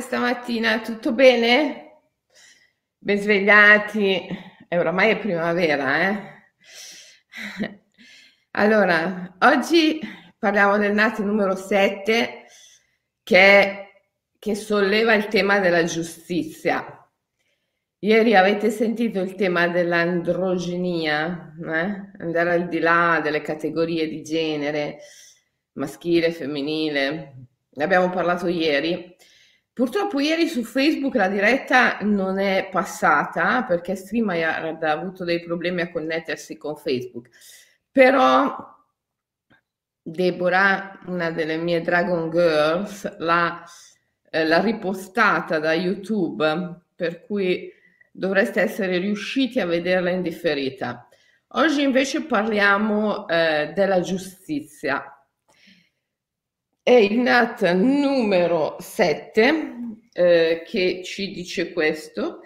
stamattina? Tutto bene? Ben svegliati? E oramai è primavera, eh? Allora, oggi parliamo del nato numero 7 che, che solleva il tema della giustizia. Ieri avete sentito il tema dell'androgenia, eh? andare al di là delle categorie di genere, maschile, femminile. Ne abbiamo parlato ieri. Purtroppo ieri su Facebook la diretta non è passata perché StreamYard ha avuto dei problemi a connettersi con Facebook. Però Deborah, una delle mie Dragon Girls, l'ha, eh, l'ha ripostata da YouTube, per cui dovreste essere riusciti a vederla in differita. Oggi invece parliamo eh, della giustizia. È il NAT numero 7 eh, che ci dice questo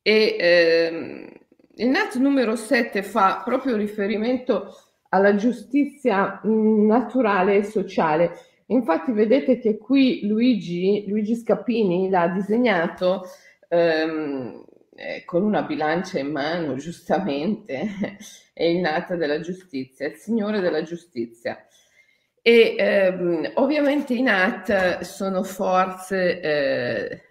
e eh, il NAT numero 7 fa proprio riferimento alla giustizia mm, naturale e sociale. Infatti vedete che qui Luigi, Luigi Scappini l'ha disegnato ehm, eh, con una bilancia in mano, giustamente, è il NAT della giustizia, il Signore della giustizia. E ehm, ovviamente i NAT sono forze eh,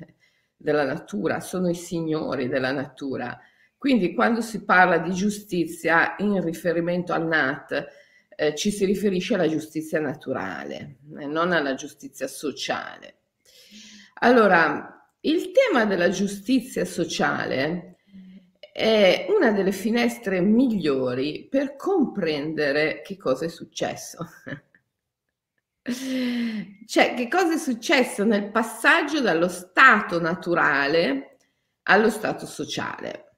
della natura, sono i signori della natura. Quindi quando si parla di giustizia in riferimento al NAT, eh, ci si riferisce alla giustizia naturale, eh, non alla giustizia sociale. Allora, il tema della giustizia sociale è una delle finestre migliori per comprendere che cosa è successo. Cioè, che cosa è successo nel passaggio dallo stato naturale allo stato sociale?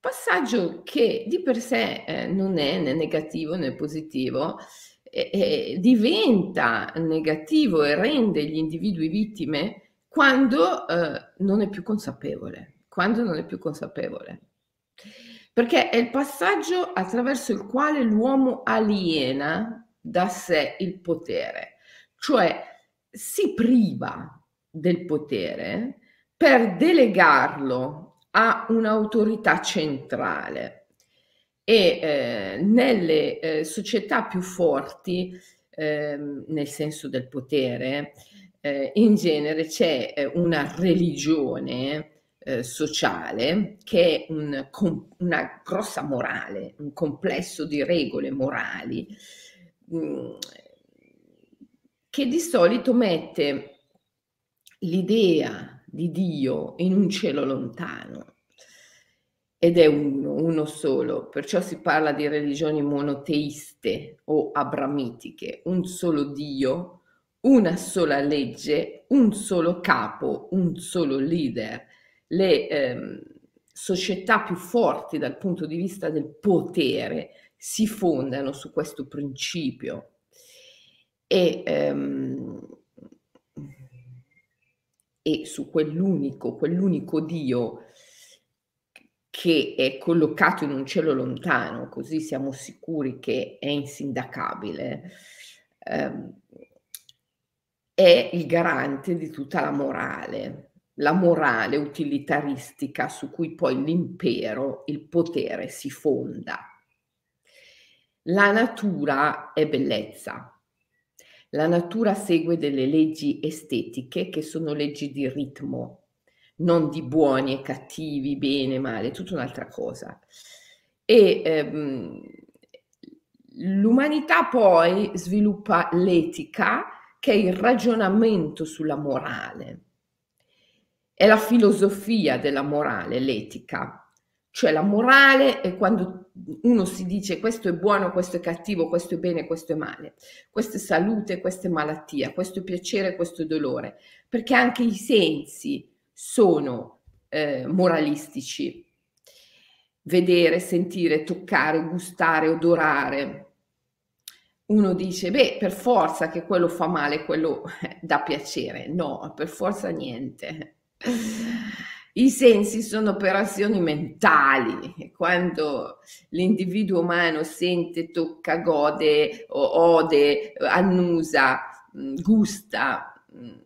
Passaggio che di per sé eh, non è né negativo né positivo, eh, eh, diventa negativo e rende gli individui vittime quando eh, non è più consapevole, quando non è più consapevole. Perché è il passaggio attraverso il quale l'uomo aliena da sé il potere, cioè si priva del potere per delegarlo a un'autorità centrale. E eh, nelle eh, società più forti, eh, nel senso del potere, eh, in genere c'è eh, una religione eh, sociale che è un, una grossa morale, un complesso di regole morali che di solito mette l'idea di Dio in un cielo lontano. Ed è uno, uno solo, perciò si parla di religioni monoteiste o abramitiche, un solo Dio, una sola legge, un solo capo, un solo leader. Le ehm, società più forti dal punto di vista del potere si fondano su questo principio e, ehm, e su quell'unico, quell'unico Dio che è collocato in un cielo lontano, così siamo sicuri che è insindacabile, ehm, è il garante di tutta la morale, la morale utilitaristica su cui poi l'impero, il potere si fonda. La natura è bellezza. La natura segue delle leggi estetiche che sono leggi di ritmo, non di buoni e cattivi, bene, male, tutta un'altra cosa. E ehm, l'umanità poi sviluppa l'etica, che è il ragionamento sulla morale. È la filosofia della morale, l'etica. Cioè la morale è quando uno si dice questo è buono, questo è cattivo, questo è bene, questo è male, questo è salute, questo è malattia, questo è piacere, questo è dolore, perché anche i sensi sono eh, moralistici. Vedere, sentire, toccare, gustare, odorare. Uno dice, beh, per forza che quello fa male, quello dà piacere. No, per forza niente. I sensi sono operazioni mentali, quando l'individuo umano sente, tocca, gode, ode, annusa, mm, gusta, mm,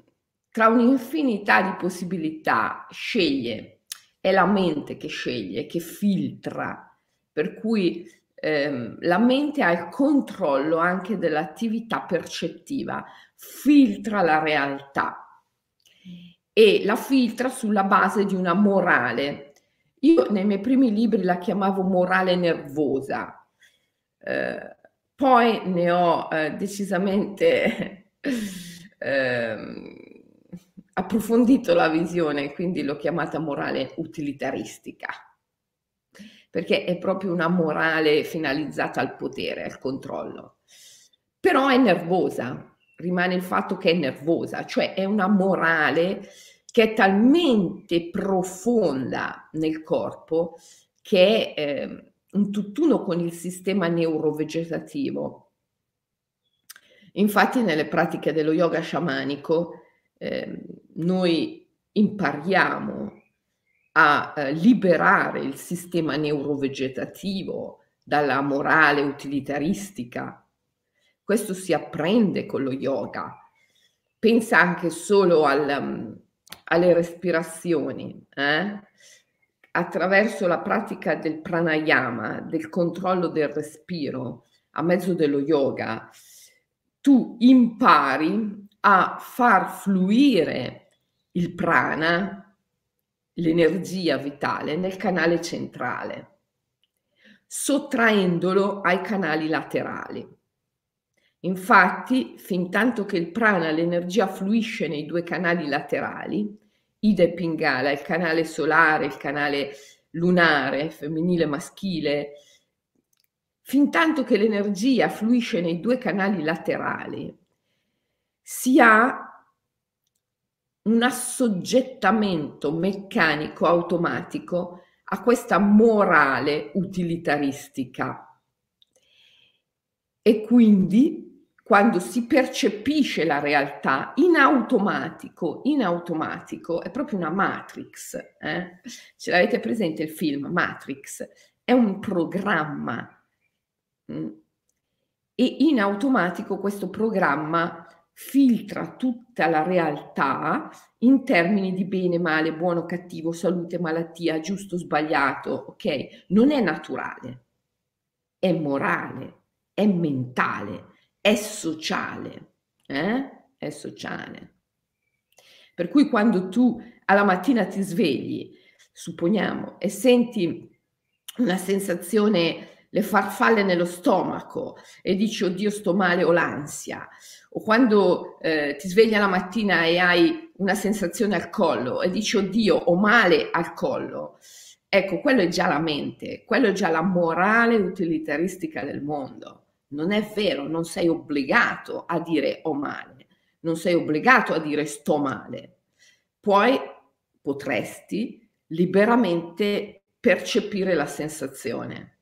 tra un'infinità di possibilità sceglie, è la mente che sceglie, che filtra, per cui ehm, la mente ha il controllo anche dell'attività percettiva, filtra la realtà e la filtra sulla base di una morale. Io nei miei primi libri la chiamavo morale nervosa, eh, poi ne ho eh, decisamente eh, approfondito la visione, quindi l'ho chiamata morale utilitaristica, perché è proprio una morale finalizzata al potere, al controllo. Però è nervosa, rimane il fatto che è nervosa, cioè è una morale che è talmente profonda nel corpo che è eh, un tutt'uno con il sistema neurovegetativo. Infatti nelle pratiche dello yoga sciamanico eh, noi impariamo a eh, liberare il sistema neurovegetativo dalla morale utilitaristica. Questo si apprende con lo yoga. Pensa anche solo al, um, alle respirazioni. Eh? Attraverso la pratica del pranayama, del controllo del respiro, a mezzo dello yoga, tu impari a far fluire il prana, l'energia vitale, nel canale centrale, sottraendolo ai canali laterali. Infatti, fin tanto che il prana, l'energia fluisce nei due canali laterali, Ida e Pingala, il canale solare, il canale lunare, femminile e maschile, fin tanto che l'energia fluisce nei due canali laterali, si ha un assoggettamento meccanico automatico a questa morale utilitaristica. E quindi quando si percepisce la realtà in automatico, in automatico, è proprio una matrix. Eh? Ce l'avete presente il film Matrix? È un programma. Mm? E in automatico questo programma filtra tutta la realtà in termini di bene, male, buono, cattivo, salute, malattia, giusto, sbagliato, ok? Non è naturale, è morale, è mentale, è sociale, eh? È sociale. Per cui quando tu alla mattina ti svegli, supponiamo, e senti una sensazione, le farfalle nello stomaco e dici oddio sto male o l'ansia, o quando eh, ti svegli la mattina e hai una sensazione al collo e dici oddio ho male al collo, ecco, quello è già la mente, quello è già la morale utilitaristica del mondo. Non è vero, non sei obbligato a dire ho male, non sei obbligato a dire sto male. Poi potresti liberamente percepire la sensazione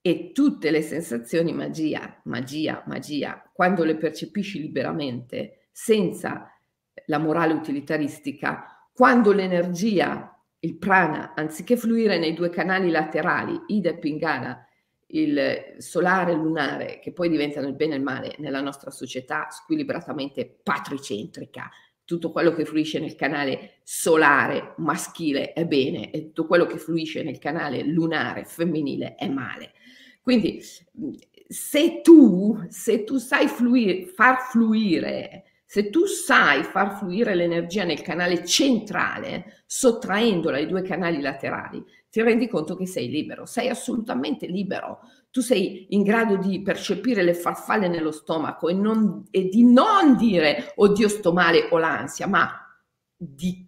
e tutte le sensazioni magia, magia, magia, quando le percepisci liberamente, senza la morale utilitaristica, quando l'energia, il prana, anziché fluire nei due canali laterali, Ida e Pingala, il solare e lunare, che poi diventano il bene e il male nella nostra società squilibratamente patricentrica, tutto quello che fluisce nel canale solare maschile è bene e tutto quello che fluisce nel canale lunare femminile è male. Quindi se tu, se tu sai fluire, far fluire, se tu sai far fluire l'energia nel canale centrale, sottraendola ai due canali laterali, ti rendi conto che sei libero, sei assolutamente libero. Tu sei in grado di percepire le farfalle nello stomaco e, non, e di non dire oddio sto male o l'ansia, ma di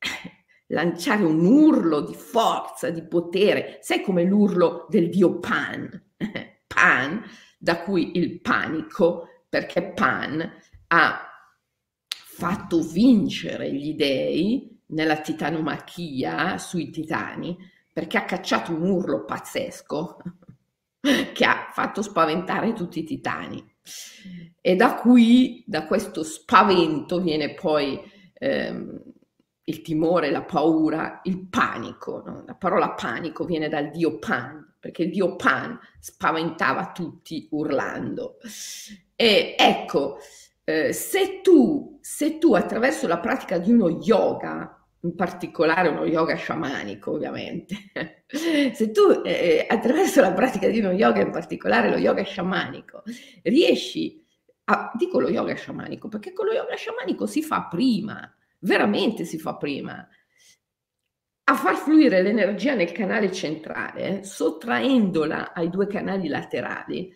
lanciare un urlo di forza, di potere, sai come l'urlo del dio Pan, Pan, da cui il panico, perché Pan ha fatto vincere gli dei nella titanomachia sui titani, perché ha cacciato un urlo pazzesco che ha fatto spaventare tutti i titani. E da qui, da questo spavento, viene poi ehm, il timore, la paura, il panico. No? La parola panico viene dal dio Pan, perché il dio Pan spaventava tutti urlando. E ecco, eh, se, tu, se tu attraverso la pratica di uno yoga, in particolare uno yoga sciamanico ovviamente, se tu eh, attraverso la pratica di uno yoga, in particolare lo yoga sciamanico, riesci a, dico lo yoga sciamanico perché con lo yoga sciamanico si fa prima, veramente si fa prima, a far fluire l'energia nel canale centrale, sottraendola ai due canali laterali,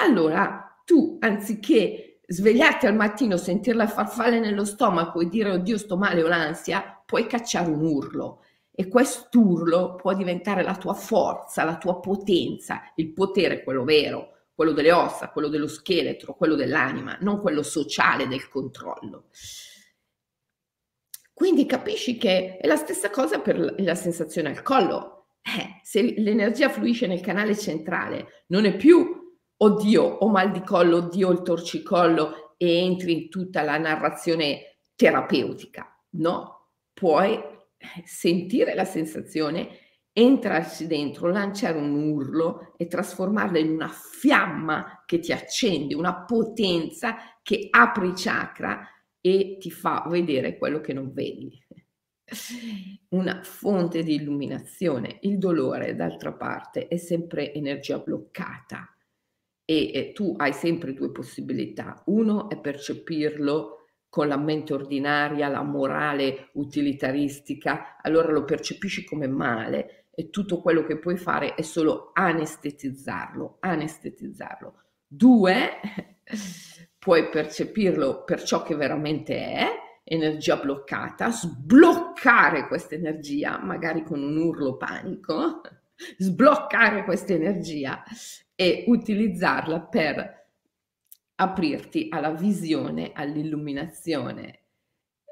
allora tu, anziché svegliarti al mattino, sentire la farfalle nello stomaco e dire oddio sto male o l'ansia, puoi cacciare un urlo e quest'urlo può diventare la tua forza, la tua potenza, il potere, quello vero, quello delle ossa, quello dello scheletro, quello dell'anima, non quello sociale del controllo. Quindi capisci che è la stessa cosa per la sensazione al collo. Eh, se l'energia fluisce nel canale centrale, non è più oddio, ho mal di collo, oddio, il torcicollo e entri in tutta la narrazione terapeutica. No, puoi eh, sentire la sensazione, entrarci dentro, lanciare un urlo e trasformarla in una fiamma che ti accende, una potenza che apre i chakra e ti fa vedere quello che non vedi. Una fonte di illuminazione. Il dolore, d'altra parte, è sempre energia bloccata e, tu hai sempre due possibilità. Uno è percepirlo con la mente ordinaria, la morale utilitaristica, allora lo percepisci come male e tutto quello che puoi fare è solo anestetizzarlo, anestetizzarlo. Due, puoi percepirlo per ciò che veramente è, energia bloccata, sbloccare questa energia, magari con un urlo panico, sbloccare questa energia e utilizzarla per aprirti alla visione, all'illuminazione,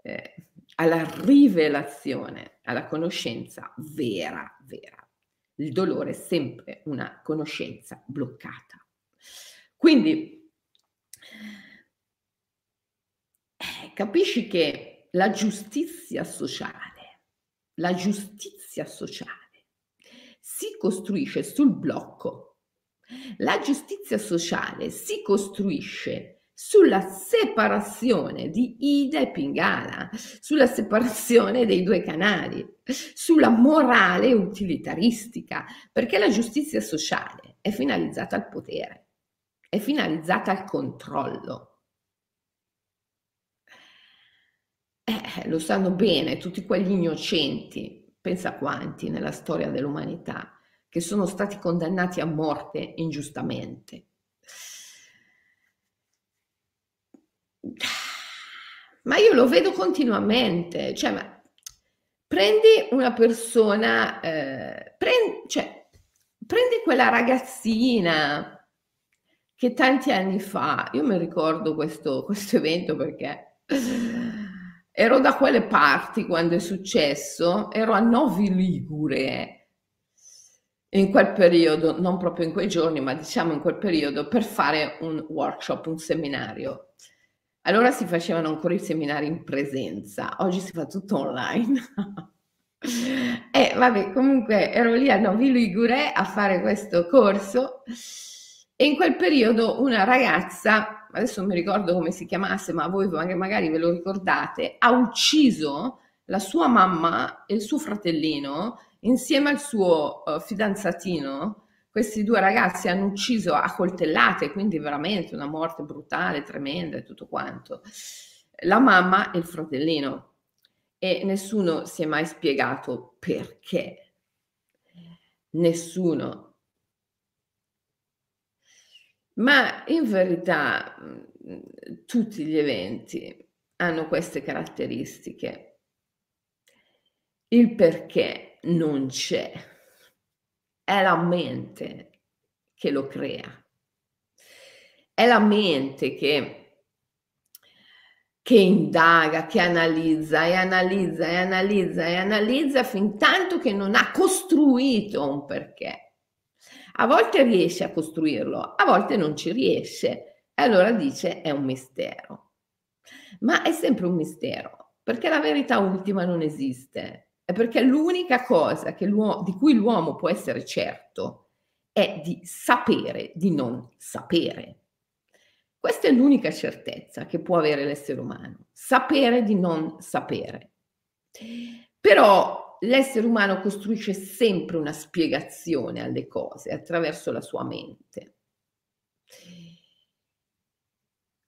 eh, alla rivelazione, alla conoscenza vera, vera. Il dolore è sempre una conoscenza bloccata. Quindi eh, capisci che la giustizia sociale, la giustizia sociale si costruisce sul blocco. La giustizia sociale si costruisce sulla separazione di Ida e Pingala, sulla separazione dei due canali, sulla morale utilitaristica, perché la giustizia sociale è finalizzata al potere, è finalizzata al controllo. Eh, lo sanno bene tutti quegli innocenti, pensa quanti nella storia dell'umanità, che sono stati condannati a morte ingiustamente. Ma io lo vedo continuamente, cioè, prendi una persona, eh, prendi, cioè, prendi quella ragazzina che tanti anni fa, io mi ricordo questo, questo evento perché ero da quelle parti quando è successo, ero a Novi Ligure in quel periodo, non proprio in quei giorni, ma diciamo in quel periodo, per fare un workshop, un seminario. Allora si facevano ancora i seminari in presenza, oggi si fa tutto online. e vabbè, comunque ero lì a Novi Ligure a fare questo corso e in quel periodo una ragazza, adesso non mi ricordo come si chiamasse, ma voi magari ve lo ricordate, ha ucciso la sua mamma e il suo fratellino insieme al suo uh, fidanzatino. Questi due ragazzi hanno ucciso a coltellate, quindi veramente una morte brutale, tremenda e tutto quanto. La mamma e il fratellino. E nessuno si è mai spiegato perché. Nessuno ma in verità mhmm, tutti gli eventi hanno queste caratteristiche. Il perché non c'è, è la mente che lo crea, è la mente che, che indaga, che analizza e analizza e analizza e analizza fin tanto che non ha costruito un perché a volte riesce a costruirlo, a volte non ci riesce. E allora dice è un mistero. Ma è sempre un mistero, perché la verità ultima non esiste. È perché l'unica cosa di cui l'uomo può essere certo è di sapere di non sapere. Questa è l'unica certezza che può avere l'essere umano, sapere di non sapere. Però l'essere umano costruisce sempre una spiegazione alle cose attraverso la sua mente.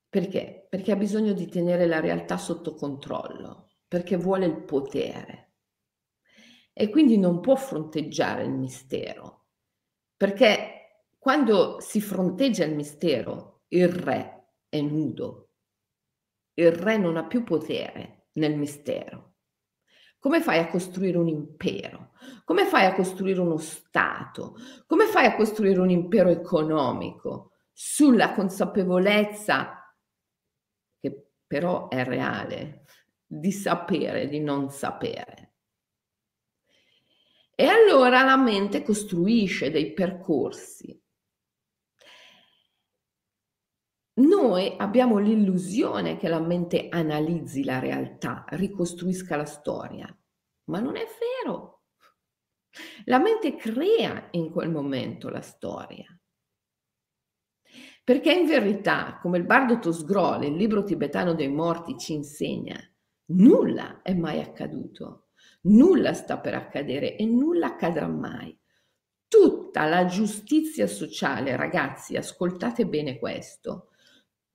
Perché? Perché ha bisogno di tenere la realtà sotto controllo, perché vuole il potere e quindi non può fronteggiare il mistero, perché quando si fronteggia il mistero, il re è nudo, il re non ha più potere nel mistero. Come fai a costruire un impero? Come fai a costruire uno Stato? Come fai a costruire un impero economico sulla consapevolezza però è reale, di sapere, di non sapere. E allora la mente costruisce dei percorsi. Noi abbiamo l'illusione che la mente analizzi la realtà, ricostruisca la storia, ma non è vero. La mente crea in quel momento la storia. Perché in verità, come il bardo Tosgrol, il libro tibetano dei morti ci insegna, nulla è mai accaduto, nulla sta per accadere e nulla accadrà mai. Tutta la giustizia sociale, ragazzi, ascoltate bene questo,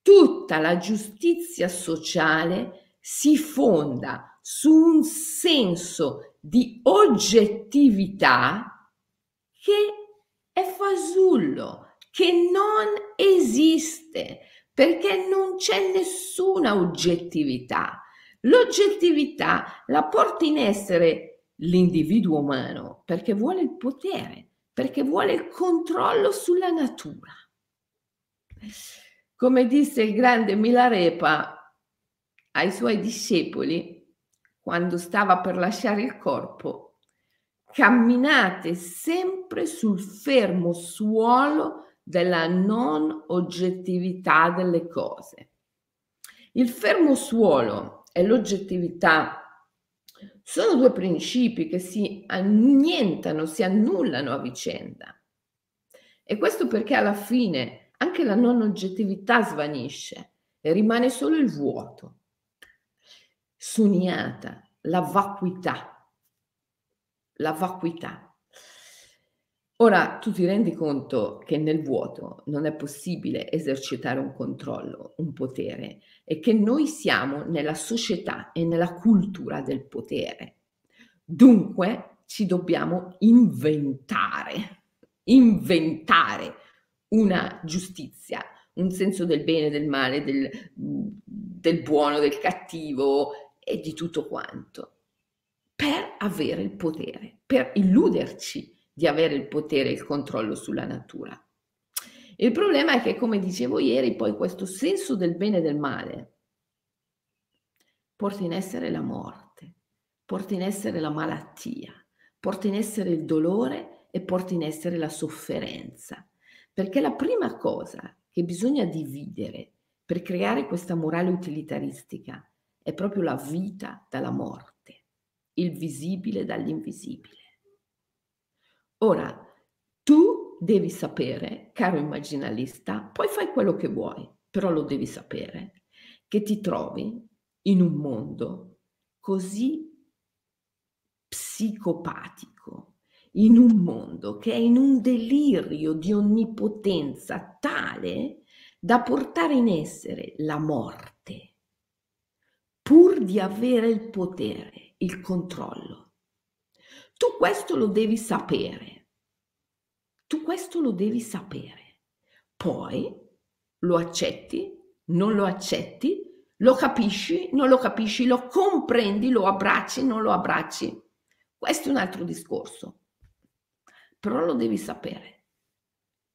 tutta la giustizia sociale si fonda su un senso di oggettività che è fasullo, che non esiste perché non c'è nessuna oggettività. L'oggettività la porta in essere l'individuo umano perché vuole il potere, perché vuole il controllo sulla natura. Come disse il grande Milarepa ai suoi discepoli quando stava per lasciare il corpo, camminate sempre sul fermo suolo della non oggettività delle cose. Il fermo suolo e l'oggettività sono due principi che si annientano, si annullano a vicenda. E questo perché alla fine anche la non oggettività svanisce e rimane solo il vuoto, suniata, la vacuità, la vacuità. Ora tu ti rendi conto che nel vuoto non è possibile esercitare un controllo, un potere e che noi siamo nella società e nella cultura del potere. Dunque ci dobbiamo inventare, inventare una giustizia, un senso del bene, del male, del, del buono, del cattivo e di tutto quanto, per avere il potere, per illuderci di avere il potere e il controllo sulla natura. Il problema è che, come dicevo ieri, poi questo senso del bene e del male porta in essere la morte, porta in essere la malattia, porta in essere il dolore e porta in essere la sofferenza. Perché la prima cosa che bisogna dividere per creare questa morale utilitaristica è proprio la vita dalla morte, il visibile dall'invisibile. Ora, tu devi sapere, caro immaginalista, poi fai quello che vuoi, però lo devi sapere, che ti trovi in un mondo così psicopatico, in un mondo che è in un delirio di onnipotenza tale da portare in essere la morte, pur di avere il potere, il controllo. Tu questo lo devi sapere. Tu questo lo devi sapere. Poi lo accetti, non lo accetti, lo capisci, non lo capisci, lo comprendi, lo abbracci, non lo abbracci. Questo è un altro discorso. Però lo devi sapere.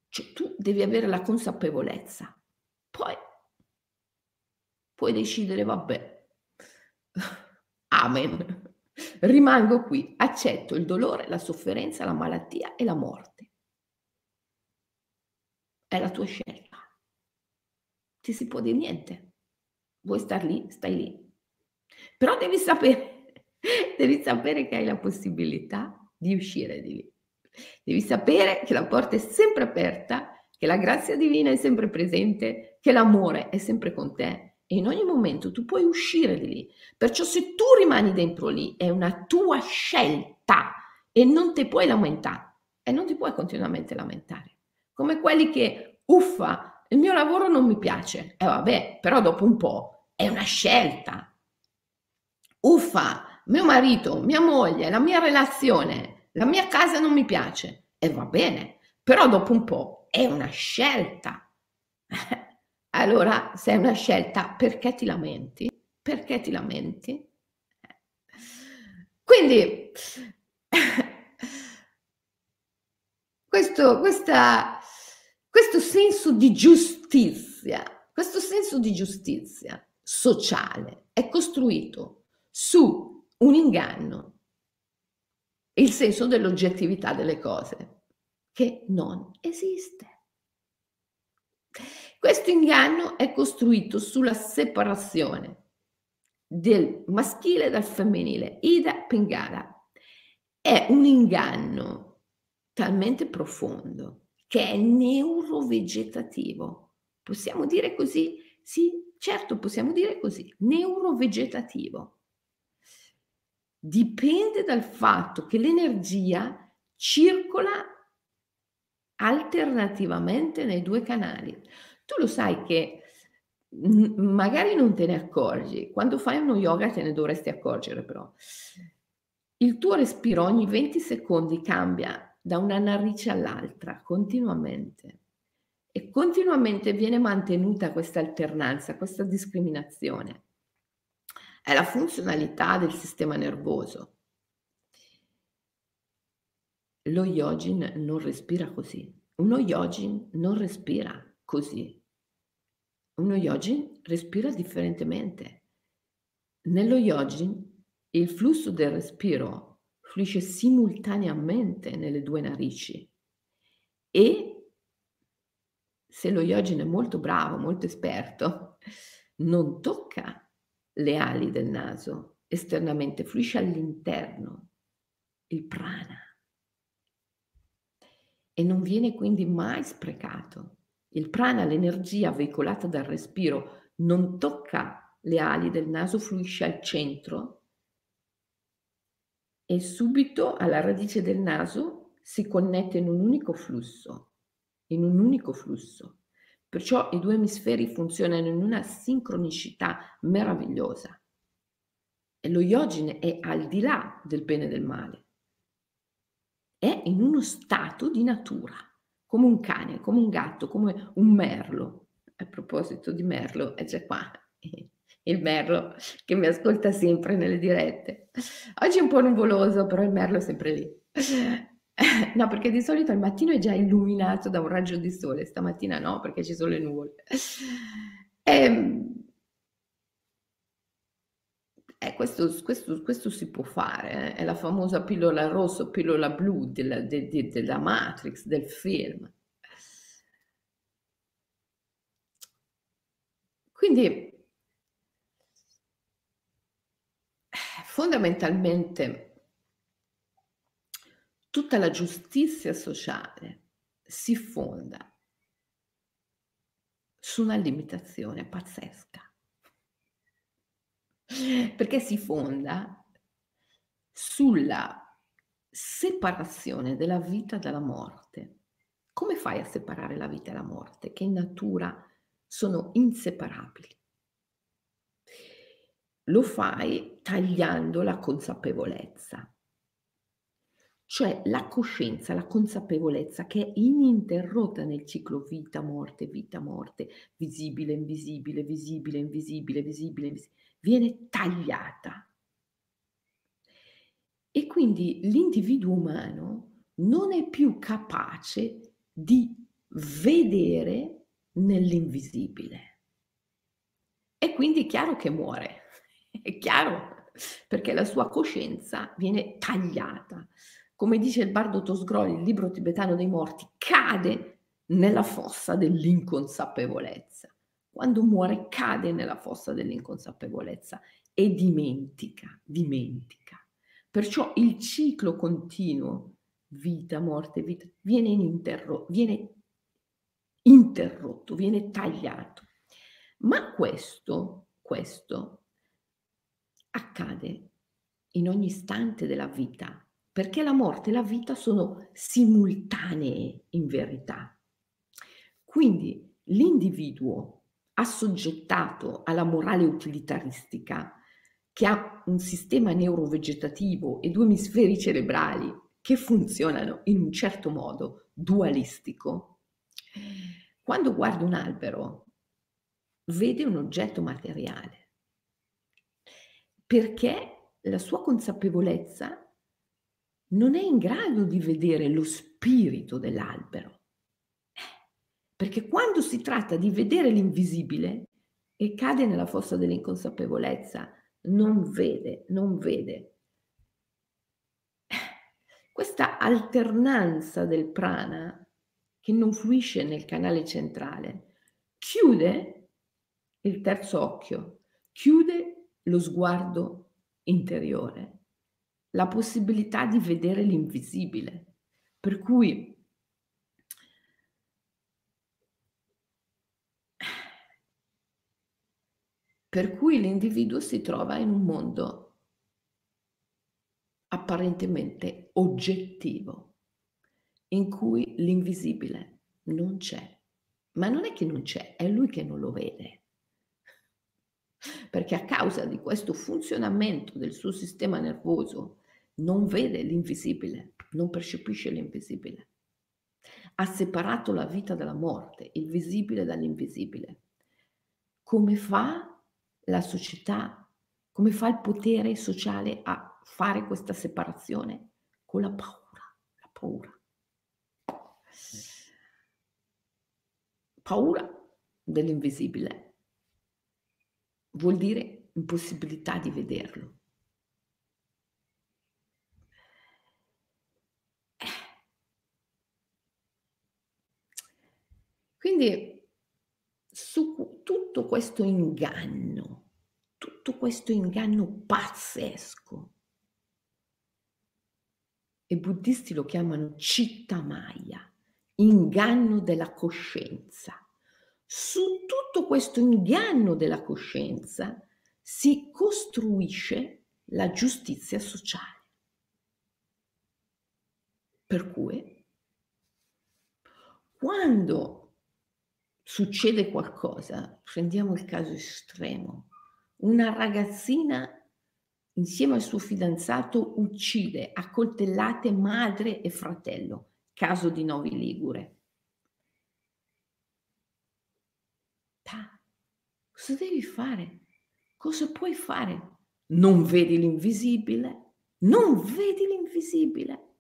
Cioè tu devi avere la consapevolezza. Poi puoi decidere, vabbè, amen. Rimango qui, accetto il dolore, la sofferenza, la malattia e la morte. È la tua scelta. Ti si può dire niente. Vuoi star lì? Stai lì. Però devi sapere, devi sapere che hai la possibilità di uscire di lì. Devi sapere che la porta è sempre aperta, che la grazia divina è sempre presente, che l'amore è sempre con te e in ogni momento tu puoi uscire di lì. Perciò se tu rimani dentro lì è una tua scelta e non ti puoi lamentare e non ti puoi continuamente lamentare. Come quelli che, uffa, il mio lavoro non mi piace. E eh, vabbè, però dopo un po' è una scelta. Uffa, mio marito, mia moglie, la mia relazione, la mia casa non mi piace. E va bene, però dopo un po' è una scelta. Allora, se è una scelta, perché ti lamenti? Perché ti lamenti? Quindi, questo, questa, questo senso di giustizia, questo senso di giustizia sociale è costruito su un inganno, il senso dell'oggettività delle cose, che non esiste. Questo inganno è costruito sulla separazione del maschile dal femminile. Ida Pingala è un inganno talmente profondo che è neurovegetativo. Possiamo dire così? Sì, certo, possiamo dire così. Neurovegetativo. Dipende dal fatto che l'energia circola alternativamente nei due canali. Tu lo sai che magari non te ne accorgi, quando fai uno yoga te ne dovresti accorgere però. Il tuo respiro ogni 20 secondi cambia da una narice all'altra continuamente e continuamente viene mantenuta questa alternanza, questa discriminazione. È la funzionalità del sistema nervoso. Lo yogin non respira così. Uno yogin non respira così. Uno yogin respira differentemente. Nello yogin il flusso del respiro fluisce simultaneamente nelle due narici e se lo yogin è molto bravo, molto esperto, non tocca le ali del naso esternamente, fluisce all'interno il prana e non viene quindi mai sprecato. Il prana, l'energia veicolata dal respiro, non tocca le ali del naso, fluisce al centro e subito alla radice del naso si connette in un unico flusso, in un unico flusso. Perciò i due emisferi funzionano in una sincronicità meravigliosa. E lo yogine è al di là del bene e del male. È in uno stato di natura come un cane, come un gatto, come un merlo. A proposito di merlo, è già qua il merlo che mi ascolta sempre nelle dirette. Oggi è un po' nuvoloso, però il merlo è sempre lì. No, perché di solito al mattino è già illuminato da un raggio di sole, stamattina no, perché ci sono le nuvole. E, ehm, eh, questo, questo, questo, si può fare, eh? è la famosa pillola rossa, pillola blu della, de, de, della Matrix, del film. Quindi fondamentalmente tutta la giustizia sociale si fonda su una limitazione pazzesca perché si fonda sulla separazione della vita dalla morte. Come fai a separare la vita e la morte, che in natura sono inseparabili? Lo fai tagliando la consapevolezza, cioè la coscienza, la consapevolezza che è ininterrotta nel ciclo vita-morte, vita-morte, visibile, invisibile, visibile, invisibile, visibile, invisibile viene tagliata. E quindi l'individuo umano non è più capace di vedere nell'invisibile. E quindi è chiaro che muore, è chiaro, perché la sua coscienza viene tagliata. Come dice il bardo Tosgroli, il libro tibetano dei morti, cade nella fossa dell'inconsapevolezza quando muore cade nella fossa dell'inconsapevolezza e dimentica, dimentica. Perciò il ciclo continuo, vita, morte, vita, viene, interro- viene interrotto, viene tagliato. Ma questo, questo accade in ogni istante della vita, perché la morte e la vita sono simultanee in verità. Quindi l'individuo assoggettato alla morale utilitaristica, che ha un sistema neurovegetativo e due emisferi cerebrali che funzionano in un certo modo dualistico, quando guarda un albero vede un oggetto materiale, perché la sua consapevolezza non è in grado di vedere lo spirito dell'albero. Perché quando si tratta di vedere l'invisibile e cade nella fossa dell'inconsapevolezza, non vede, non vede. Questa alternanza del prana che non fluisce nel canale centrale chiude il terzo occhio, chiude lo sguardo interiore, la possibilità di vedere l'invisibile. Per cui per cui l'individuo si trova in un mondo apparentemente oggettivo, in cui l'invisibile non c'è. Ma non è che non c'è, è lui che non lo vede. Perché a causa di questo funzionamento del suo sistema nervoso non vede l'invisibile, non percepisce l'invisibile. Ha separato la vita dalla morte, il visibile dall'invisibile. Come fa la società, come fa il potere sociale a fare questa separazione? Con la paura, la paura. Paura dell'invisibile vuol dire impossibilità di vederlo. Quindi su tutto questo inganno, tutto questo inganno pazzesco. I buddisti lo chiamano citta maya, inganno della coscienza. Su tutto questo inganno della coscienza si costruisce la giustizia sociale. Per cui, quando succede qualcosa, prendiamo il caso estremo, una ragazzina insieme al suo fidanzato uccide a coltellate madre e fratello, caso di Novi Ligure. Ta, cosa devi fare? Cosa puoi fare? Non vedi l'invisibile? Non vedi l'invisibile?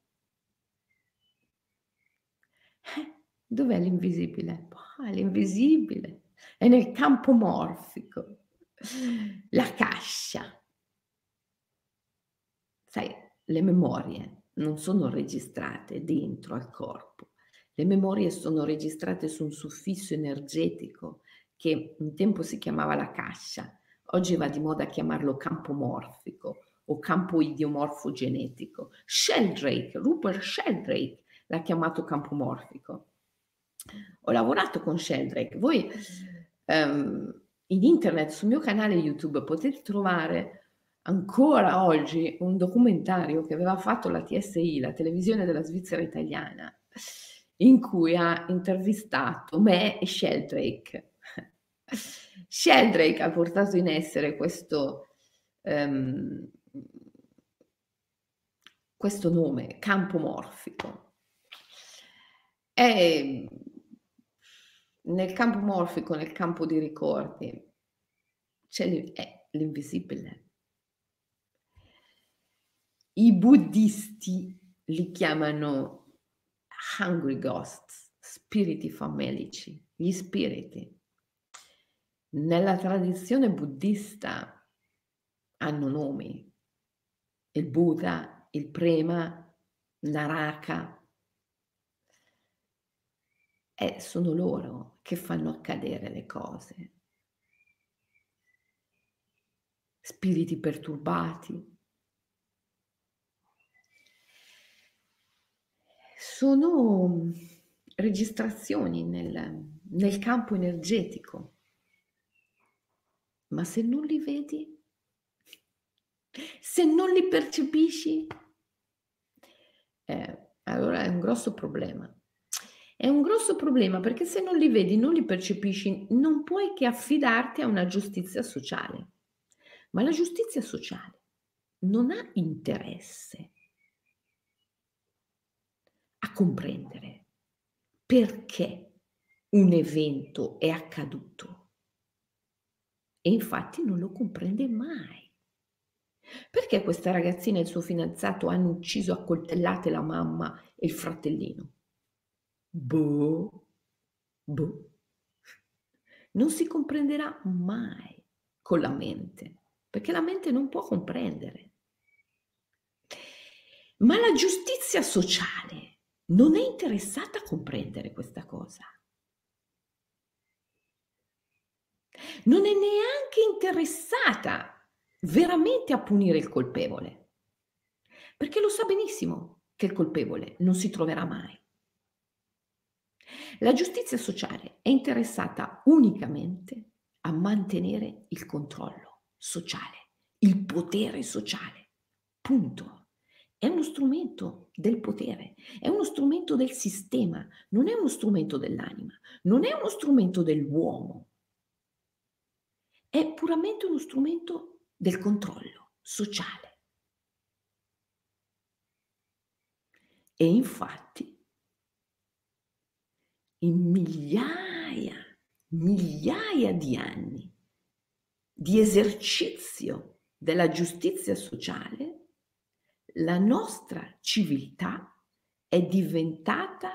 Eh, dov'è l'invisibile? Ah, l'invisibile, è nel campo morfico, la cascia. Sai, le memorie non sono registrate dentro al corpo, le memorie sono registrate su un suffisso energetico che un tempo si chiamava la cascia, oggi va di moda chiamarlo campo morfico o campo idiomorfo genetico. Sheldrake, Rupert Sheldrake l'ha chiamato campo morfico ho lavorato con Sheldrake. Voi um, in internet, sul mio canale YouTube, potete trovare ancora oggi un documentario che aveva fatto la TSI, la televisione della Svizzera italiana, in cui ha intervistato me e Sheldrake. Sheldrake ha portato in essere questo, um, questo nome, campo morfico. E nel campo morfico, nel campo dei ricordi, c'è l'invisibile. I buddisti li chiamano hungry ghosts, spiriti famelici, gli spiriti. Nella tradizione buddista hanno nomi, il Buddha, il Prema, Naraka, e sono loro che fanno accadere le cose. Spiriti perturbati. Sono registrazioni nel, nel campo energetico Ma se non li vedi? Se non li percepisci? Eh, allora è un grosso problema. È un grosso problema perché se non li vedi, non li percepisci, non puoi che affidarti a una giustizia sociale. Ma la giustizia sociale non ha interesse a comprendere perché un evento è accaduto. E infatti non lo comprende mai. Perché questa ragazzina e il suo fidanzato hanno ucciso a coltellate la mamma e il fratellino? Boh, boh. Non si comprenderà mai con la mente, perché la mente non può comprendere. Ma la giustizia sociale non è interessata a comprendere questa cosa. Non è neanche interessata veramente a punire il colpevole, perché lo sa benissimo che il colpevole non si troverà mai. La giustizia sociale è interessata unicamente a mantenere il controllo sociale, il potere sociale. Punto. È uno strumento del potere, è uno strumento del sistema, non è uno strumento dell'anima, non è uno strumento dell'uomo. È puramente uno strumento del controllo sociale. E infatti in migliaia, migliaia di anni di esercizio della giustizia sociale, la nostra civiltà è diventata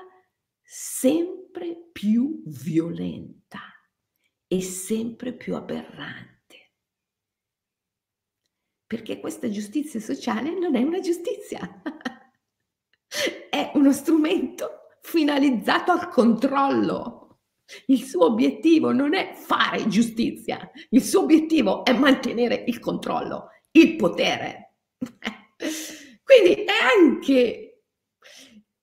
sempre più violenta e sempre più aberrante. Perché questa giustizia sociale non è una giustizia, è uno strumento finalizzato al controllo. Il suo obiettivo non è fare giustizia, il suo obiettivo è mantenere il controllo, il potere. Quindi è anche,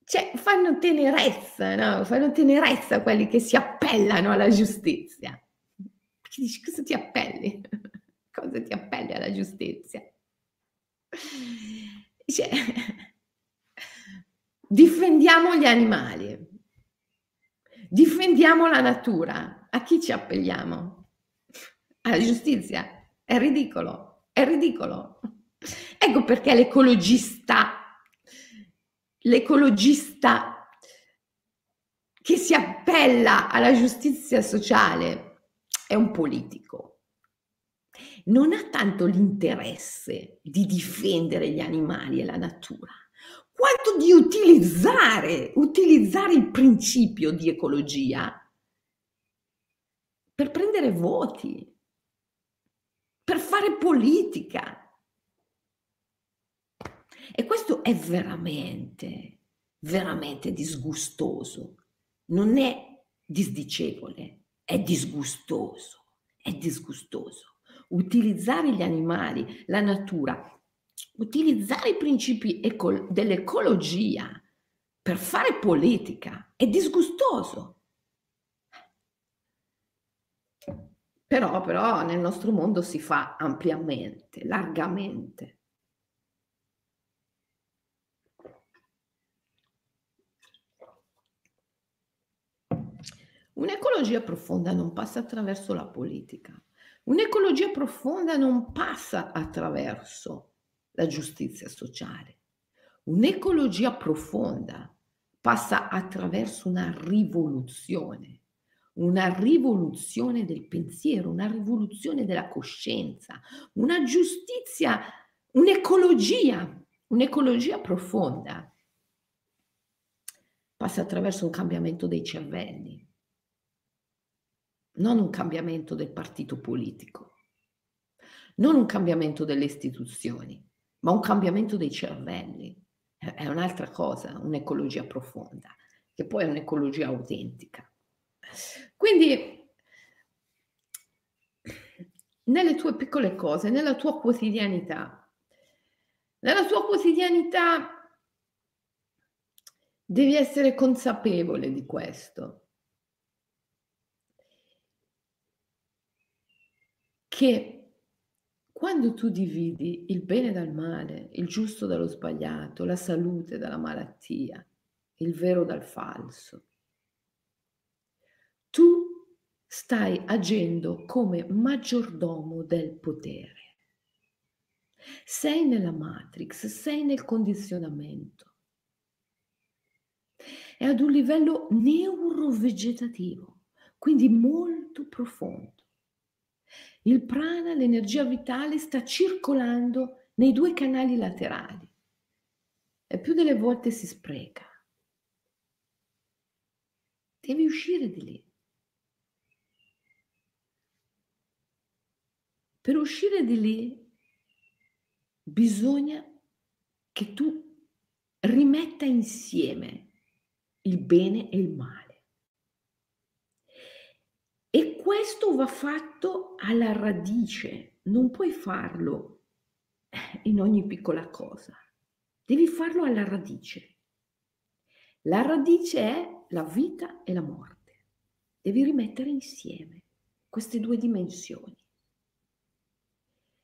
cioè, fanno tenerezza, no? Fanno tenerezza quelli che si appellano alla giustizia. Perché dici, cosa ti appelli? Cosa ti appelli alla giustizia? Cioè, Difendiamo gli animali, difendiamo la natura. A chi ci appelliamo? Alla giustizia. È ridicolo, è ridicolo. Ecco perché l'ecologista, l'ecologista che si appella alla giustizia sociale è un politico. Non ha tanto l'interesse di difendere gli animali e la natura quanto di utilizzare, utilizzare il principio di ecologia per prendere voti, per fare politica. E questo è veramente, veramente disgustoso. Non è disdicevole, è disgustoso, è disgustoso. Utilizzare gli animali, la natura utilizzare i principi eco- dell'ecologia per fare politica è disgustoso. Però, però nel nostro mondo si fa ampiamente, largamente. Un'ecologia profonda non passa attraverso la politica. Un'ecologia profonda non passa attraverso la giustizia sociale. Un'ecologia profonda passa attraverso una rivoluzione, una rivoluzione del pensiero, una rivoluzione della coscienza, una giustizia, un'ecologia, un'ecologia profonda. Passa attraverso un cambiamento dei cervelli, non un cambiamento del partito politico, non un cambiamento delle istituzioni, ma un cambiamento dei cervelli è un'altra cosa, un'ecologia profonda, che poi è un'ecologia autentica. Quindi, nelle tue piccole cose, nella tua quotidianità, nella tua quotidianità devi essere consapevole di questo. che quando tu dividi il bene dal male, il giusto dallo sbagliato, la salute dalla malattia, il vero dal falso, tu stai agendo come maggiordomo del potere. Sei nella matrix, sei nel condizionamento. È ad un livello neurovegetativo, quindi molto profondo. Il prana, l'energia vitale, sta circolando nei due canali laterali e più delle volte si spreca. Devi uscire di lì. Per uscire di lì bisogna che tu rimetta insieme il bene e il male. E questo va fatto alla radice, non puoi farlo eh, in ogni piccola cosa, devi farlo alla radice. La radice è la vita e la morte. Devi rimettere insieme queste due dimensioni,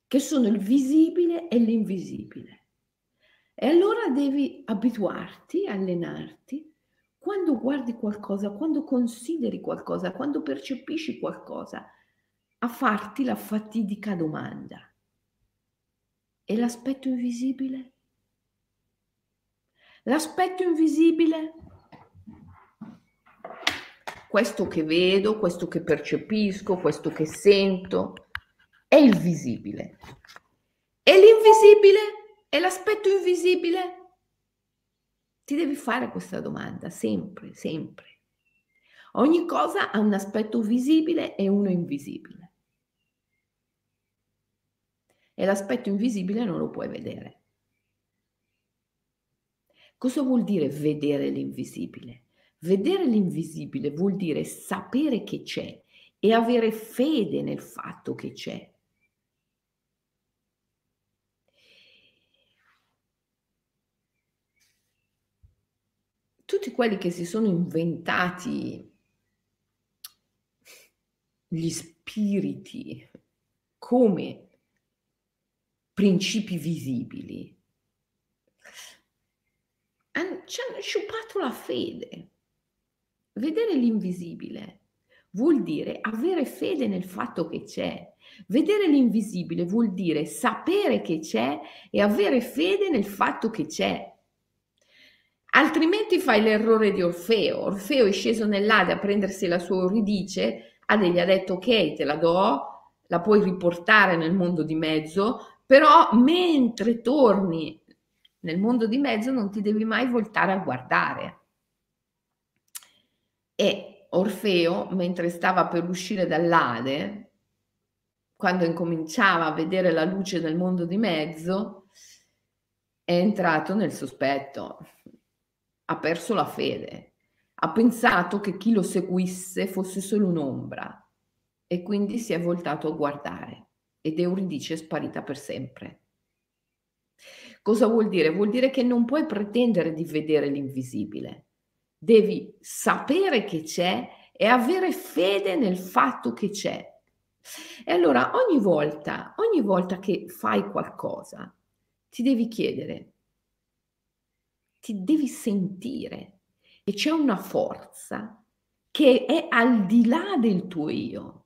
che sono il visibile e l'invisibile. E allora devi abituarti, allenarti quando guardi qualcosa, quando consideri qualcosa, quando percepisci qualcosa, a farti la fatidica domanda. E l'aspetto invisibile? L'aspetto invisibile? Questo che vedo, questo che percepisco, questo che sento, è il visibile. E l'invisibile? E l'aspetto invisibile? Ti devi fare questa domanda sempre, sempre. Ogni cosa ha un aspetto visibile e uno invisibile. E l'aspetto invisibile non lo puoi vedere. Cosa vuol dire vedere l'invisibile? Vedere l'invisibile vuol dire sapere che c'è e avere fede nel fatto che c'è. Tutti quelli che si sono inventati gli spiriti come principi visibili ci hanno sciupato la fede. Vedere l'invisibile vuol dire avere fede nel fatto che c'è. Vedere l'invisibile vuol dire sapere che c'è e avere fede nel fatto che c'è. Altrimenti fai l'errore di Orfeo. Orfeo è sceso nell'Ade a prendersi la sua Euridice, Ade gli ha detto ok, te la do, la puoi riportare nel mondo di mezzo, però mentre torni nel mondo di mezzo non ti devi mai voltare a guardare. E Orfeo, mentre stava per uscire dall'Ade, quando incominciava a vedere la luce del mondo di mezzo, è entrato nel sospetto ha perso la fede, ha pensato che chi lo seguisse fosse solo un'ombra e quindi si è voltato a guardare ed Euridice è sparita per sempre. Cosa vuol dire? Vuol dire che non puoi pretendere di vedere l'invisibile, devi sapere che c'è e avere fede nel fatto che c'è. E allora ogni volta, ogni volta che fai qualcosa, ti devi chiedere, ti devi sentire e c'è una forza che è al di là del tuo io,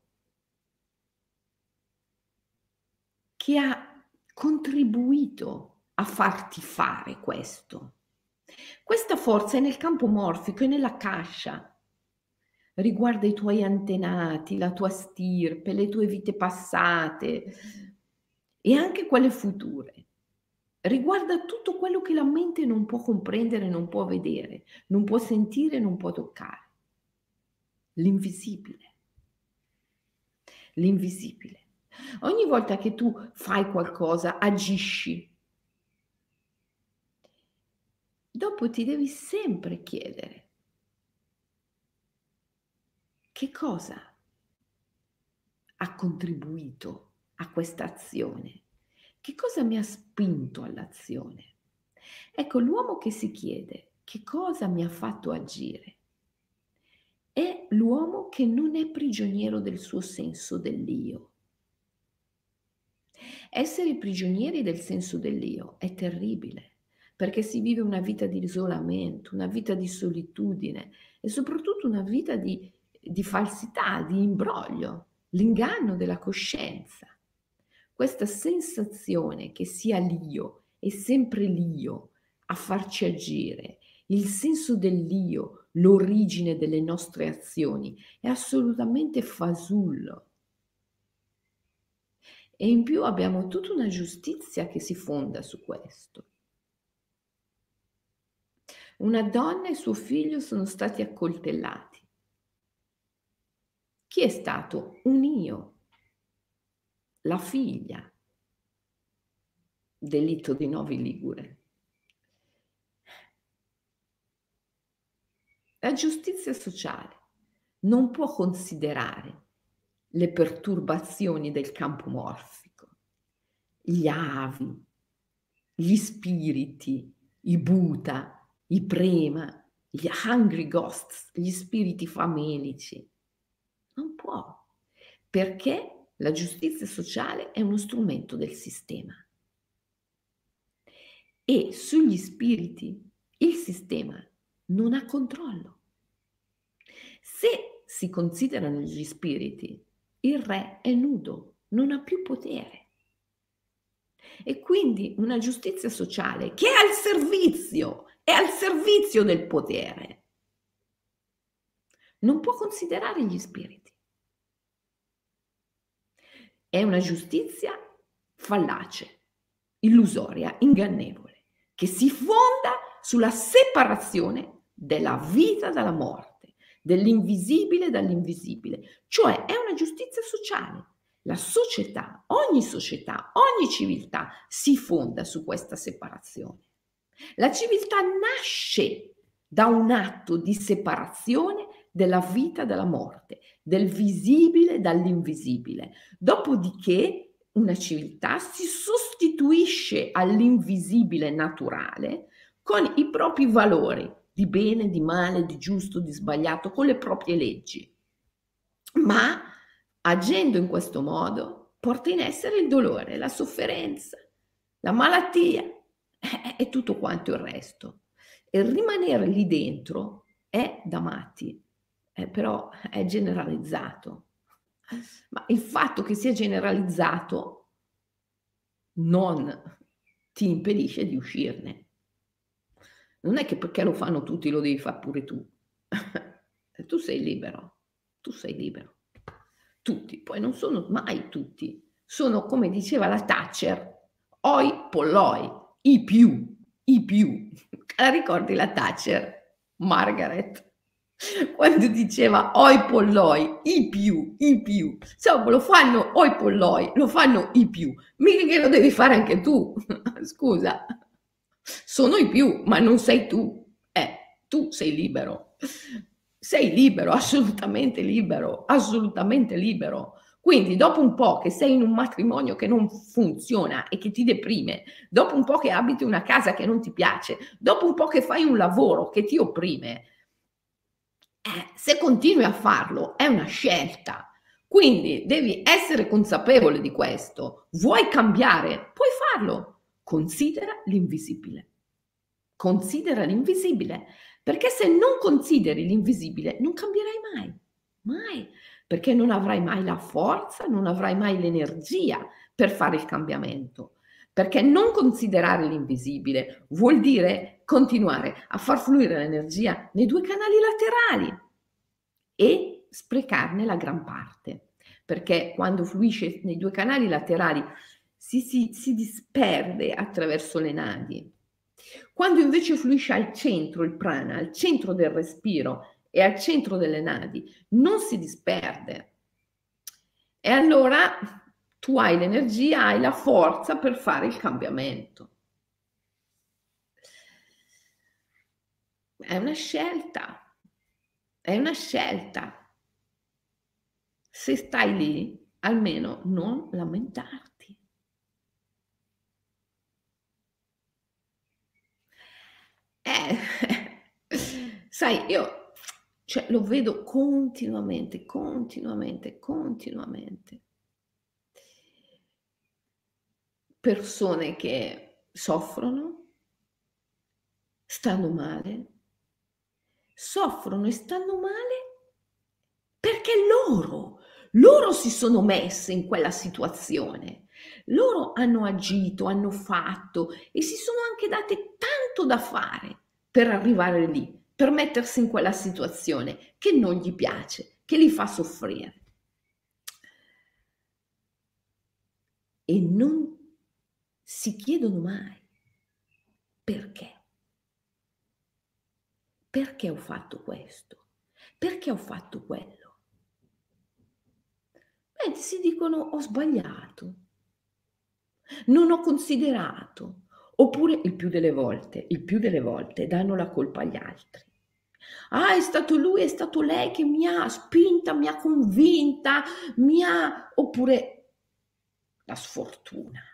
che ha contribuito a farti fare questo. Questa forza è nel campo morfico, è nella cascia, riguarda i tuoi antenati, la tua stirpe, le tue vite passate e anche quelle future riguarda tutto quello che la mente non può comprendere, non può vedere, non può sentire, non può toccare. L'invisibile. L'invisibile. Ogni volta che tu fai qualcosa, agisci, dopo ti devi sempre chiedere che cosa ha contribuito a questa azione che cosa mi ha spinto all'azione? Ecco, l'uomo che si chiede che cosa mi ha fatto agire è l'uomo che non è prigioniero del suo senso dell'io. Essere prigionieri del senso dell'io è terribile, perché si vive una vita di isolamento, una vita di solitudine e soprattutto una vita di, di falsità, di imbroglio, l'inganno della coscienza. Questa sensazione che sia l'io e sempre l'io a farci agire, il senso dell'io, l'origine delle nostre azioni, è assolutamente fasullo e in più abbiamo tutta una giustizia che si fonda su questo. Una donna e suo figlio sono stati accoltellati. Chi è stato? Un io, la figlia, delitto di Novi Ligure. La giustizia sociale non può considerare le perturbazioni del campo morfico, gli avi, gli spiriti, i Buddha, i prema, gli hungry ghosts, gli spiriti famelici. Non può, perché la giustizia sociale è uno strumento del sistema. E sugli spiriti il sistema non ha controllo. Se si considerano gli spiriti il re è nudo, non ha più potere. E quindi una giustizia sociale che è al servizio, è al servizio del potere, non può considerare gli spiriti. È una giustizia fallace, illusoria, ingannevole, che si fonda sulla separazione della vita dalla morte dell'invisibile dall'invisibile, cioè è una giustizia sociale. La società, ogni società, ogni civiltà si fonda su questa separazione. La civiltà nasce da un atto di separazione della vita dalla morte, del visibile dall'invisibile. Dopodiché una civiltà si sostituisce all'invisibile naturale con i propri valori, di bene, di male, di giusto, di sbagliato, con le proprie leggi. Ma agendo in questo modo porta in essere il dolore, la sofferenza, la malattia e tutto quanto il resto. E rimanere lì dentro è da matti, eh, però è generalizzato. Ma il fatto che sia generalizzato non ti impedisce di uscirne. Non è che perché lo fanno tutti lo devi fare pure tu. tu sei libero, tu sei libero. Tutti, poi non sono mai tutti. Sono, come diceva la Thatcher, oi polloi, i più, i più. La ricordi la Thatcher, Margaret? Quando diceva oi polloi, i più, i più. Insomma, lo fanno oi polloi, lo fanno i più. Mica che lo devi fare anche tu. Scusa. Sono i più, ma non sei tu. Eh, tu sei libero. Sei libero, assolutamente libero, assolutamente libero. Quindi dopo un po' che sei in un matrimonio che non funziona e che ti deprime, dopo un po' che abiti una casa che non ti piace, dopo un po' che fai un lavoro che ti opprime, eh, se continui a farlo è una scelta. Quindi devi essere consapevole di questo. Vuoi cambiare? Puoi farlo considera l'invisibile. Considera l'invisibile, perché se non consideri l'invisibile non cambierai mai, mai, perché non avrai mai la forza, non avrai mai l'energia per fare il cambiamento. Perché non considerare l'invisibile vuol dire continuare a far fluire l'energia nei due canali laterali e sprecarne la gran parte. Perché quando fluisce nei due canali laterali si, si, si disperde attraverso le nadi. Quando invece fluisce al centro il prana, al centro del respiro e al centro delle nadi, non si disperde. E allora tu hai l'energia, hai la forza per fare il cambiamento. È una scelta, è una scelta. Se stai lì, almeno non lamentarti. Eh, sai, io cioè, lo vedo continuamente, continuamente, continuamente. Persone che soffrono, stanno male, soffrono e stanno male perché loro, loro si sono messe in quella situazione. Loro hanno agito, hanno fatto e si sono anche date tanto da fare per arrivare lì, per mettersi in quella situazione che non gli piace, che li fa soffrire. E non si chiedono mai perché. Perché ho fatto questo? Perché ho fatto quello? Beh, si dicono ho sbagliato, non ho considerato, oppure il più delle volte, il più delle volte danno la colpa agli altri. Ah, è stato lui, è stato lei che mi ha spinta, mi ha convinta, mi ha... oppure la sfortuna.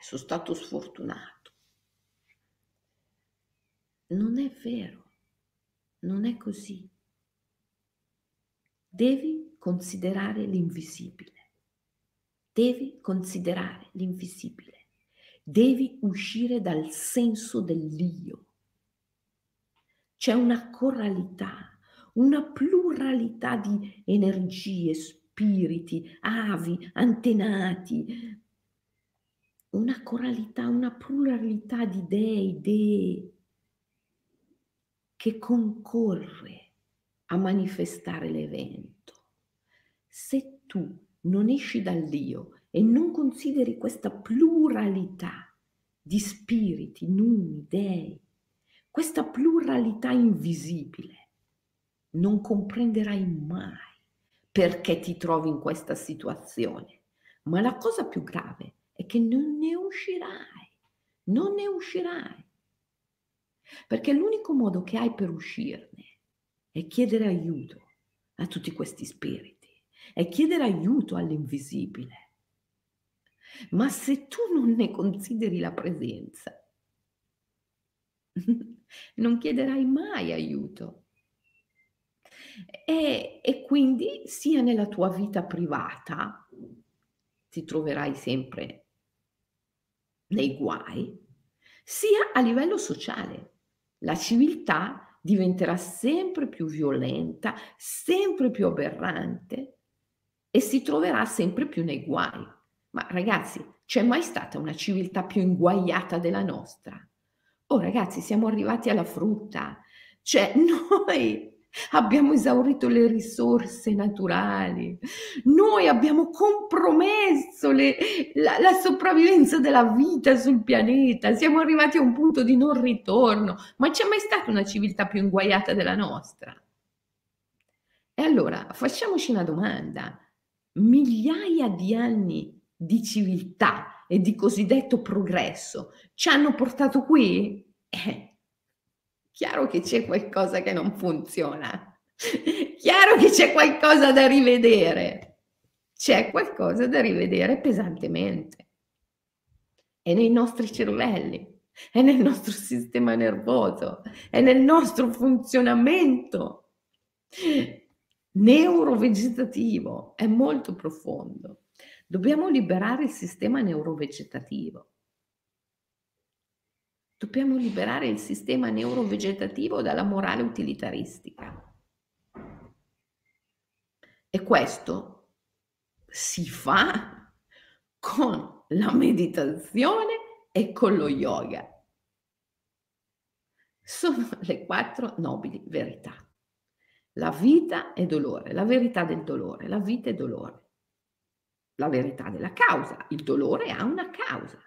Sono stato sfortunato. Non è vero. Non è così. Devi considerare l'invisibile. Devi considerare l'invisibile. Devi uscire dal senso dell'io. C'è una coralità, una pluralità di energie, spiriti, avi, antenati, una coralità, una pluralità di dei, idee che concorre a manifestare l'evento. Se tu non esci dall'io e non consideri questa pluralità di spiriti, numi, dei, questa pluralità invisibile, non comprenderai mai perché ti trovi in questa situazione. Ma la cosa più grave è che non ne uscirai, non ne uscirai. Perché l'unico modo che hai per uscirne è chiedere aiuto a tutti questi spiriti, è chiedere aiuto all'invisibile. Ma se tu non ne consideri la presenza, non chiederai mai aiuto. E, e, quindi sia nella tua vita privata ti troverai sempre nei guai, sia a livello sociale la civiltà diventerà sempre più violenta, sempre più aberrante e si troverà sempre più nei guai. Ma ragazzi, c'è mai stata una civiltà più inguaiata della nostra? Oh ragazzi, siamo arrivati alla frutta. Cioè, noi abbiamo esaurito le risorse naturali, noi abbiamo compromesso le, la, la, sopravvivenza della vita sul pianeta, siamo arrivati a un punto di non ritorno, ma c'è mai stata una civiltà più inguaiata della nostra? E allora facciamoci una domanda, migliaia di anni di civiltà e di cosiddetto progresso ci hanno portato qui? Eh, chiaro che c'è qualcosa che non funziona, chiaro che c'è qualcosa da rivedere, c'è qualcosa da rivedere pesantemente. È nei nostri cervelli, è nel nostro sistema nervoso, è nel nostro funzionamento neurovegetativo, è molto profondo. Dobbiamo liberare il sistema neurovegetativo. Dobbiamo liberare il sistema neurovegetativo dalla morale utilitaristica. E questo si fa con la meditazione e con lo yoga. Sono le quattro nobili verità. La vita è dolore, la verità del dolore, la vita è dolore. La verità della causa, il dolore ha una causa.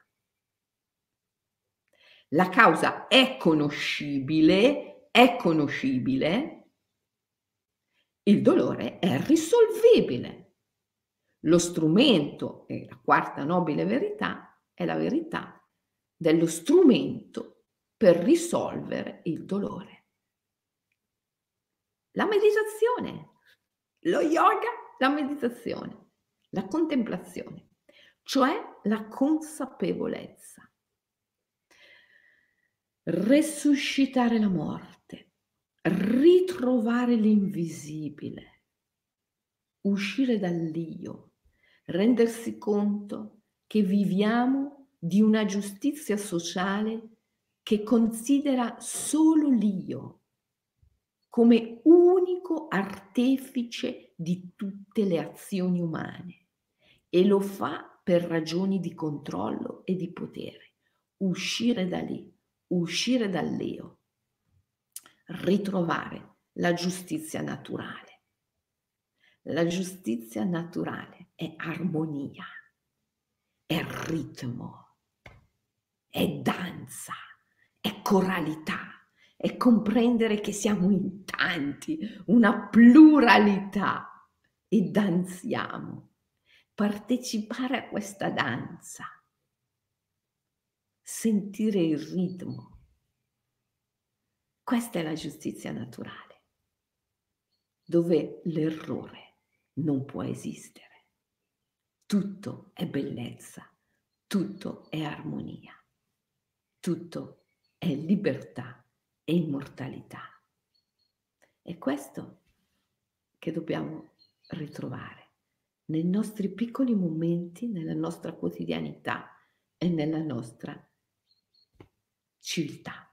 La causa è conoscibile, è conoscibile, il dolore è risolvibile. Lo strumento, e la quarta nobile verità, è la verità dello strumento per risolvere il dolore. La meditazione, lo yoga, la meditazione, la contemplazione, cioè la consapevolezza resuscitare la morte, ritrovare l'invisibile, uscire dall'io, rendersi conto che viviamo di una giustizia sociale che considera solo l'io come unico artefice di tutte le azioni umane e lo fa per ragioni di controllo e di potere. Uscire da lì, uscire dall'io, ritrovare la giustizia naturale. La giustizia naturale è armonia, è ritmo, è danza, è coralità, è comprendere che siamo in tanti, una pluralità e danziamo. Partecipare a questa danza, sentire il ritmo. Questa è la giustizia naturale, dove l'errore non può esistere. Tutto è bellezza, tutto è armonia, tutto è libertà e immortalità. È questo che dobbiamo ritrovare nei nostri piccoli momenti, nella nostra quotidianità e nella nostra civiltà.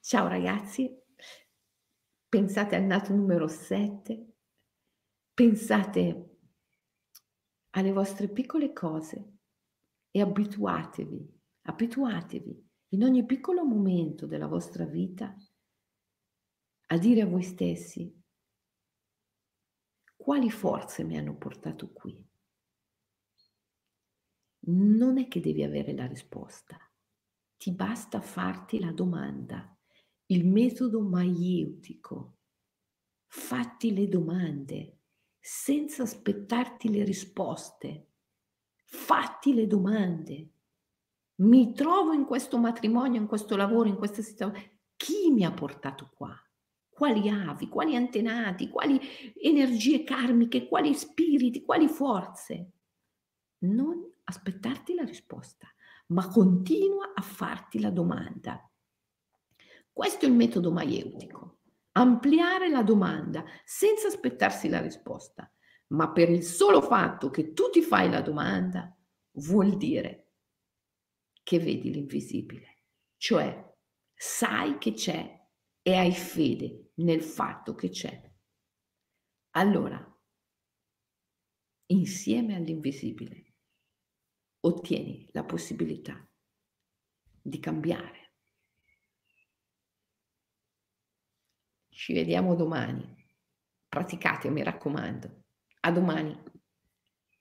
Ciao ragazzi, pensate al nato numero 7 Pensate alle vostre piccole cose e abituatevi, abituatevi in ogni piccolo momento della vostra vita a dire a voi stessi quali forze mi hanno portato qui. Non è che devi avere la risposta, ti basta farti la domanda, il metodo maieutico. Fatti le domande senza aspettarti le risposte. Fatti le domande. Mi trovo in questo matrimonio, in questo lavoro, in questa situazione. Chi mi ha portato qua? Quali avi, quali antenati, quali energie karmiche, quali spiriti, quali forze? Non aspettarti la risposta, ma continua a farti la domanda. Questo è il metodo maieutico ampliare la domanda senza aspettarsi la risposta, ma per il solo fatto che tu ti fai la domanda vuol dire che vedi l'invisibile, cioè sai che c'è e hai fede nel fatto che c'è. Allora, insieme all'invisibile, ottieni la possibilità di cambiare Ci vediamo domani. Praticate, mi raccomando. A domani.